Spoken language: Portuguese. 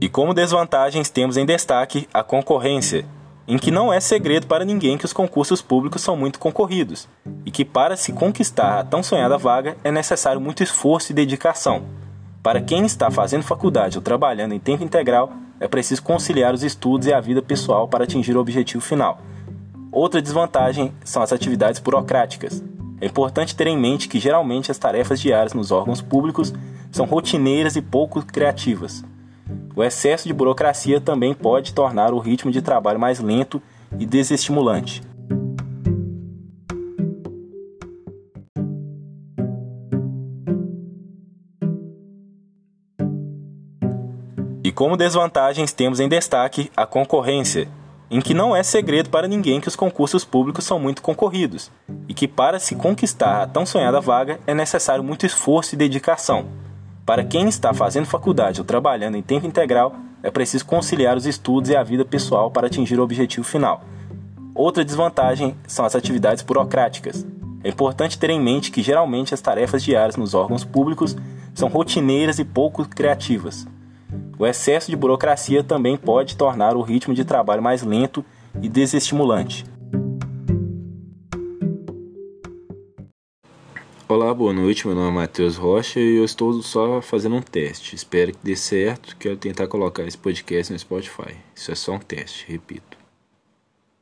E como desvantagens temos em destaque a concorrência, em que não é segredo para ninguém que os concursos públicos são muito concorridos e que para se conquistar a tão sonhada vaga é necessário muito esforço e dedicação. Para quem está fazendo faculdade ou trabalhando em tempo integral, é preciso conciliar os estudos e a vida pessoal para atingir o objetivo final. Outra desvantagem são as atividades burocráticas. É importante ter em mente que geralmente as tarefas diárias nos órgãos públicos são rotineiras e pouco criativas. O excesso de burocracia também pode tornar o ritmo de trabalho mais lento e desestimulante. E como desvantagens temos em destaque a concorrência, em que não é segredo para ninguém que os concursos públicos são muito concorridos e que para se conquistar a tão sonhada vaga é necessário muito esforço e dedicação. Para quem está fazendo faculdade ou trabalhando em tempo integral, é preciso conciliar os estudos e a vida pessoal para atingir o objetivo final. Outra desvantagem são as atividades burocráticas. É importante ter em mente que geralmente as tarefas diárias nos órgãos públicos são rotineiras e pouco criativas. O excesso de burocracia também pode tornar o ritmo de trabalho mais lento e desestimulante. Olá, boa noite. Meu nome é Matheus Rocha e eu estou só fazendo um teste. Espero que dê certo. Quero tentar colocar esse podcast no Spotify. Isso é só um teste, repito.